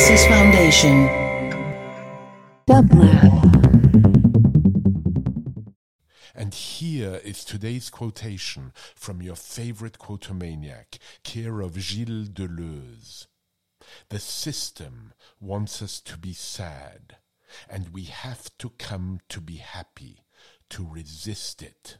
Onassis Foundation. And here is today's quotation from your favorite quotomaniac, care of Gilles Deleuze. The system wants us to be sad, and we have to come to be happy to resist it.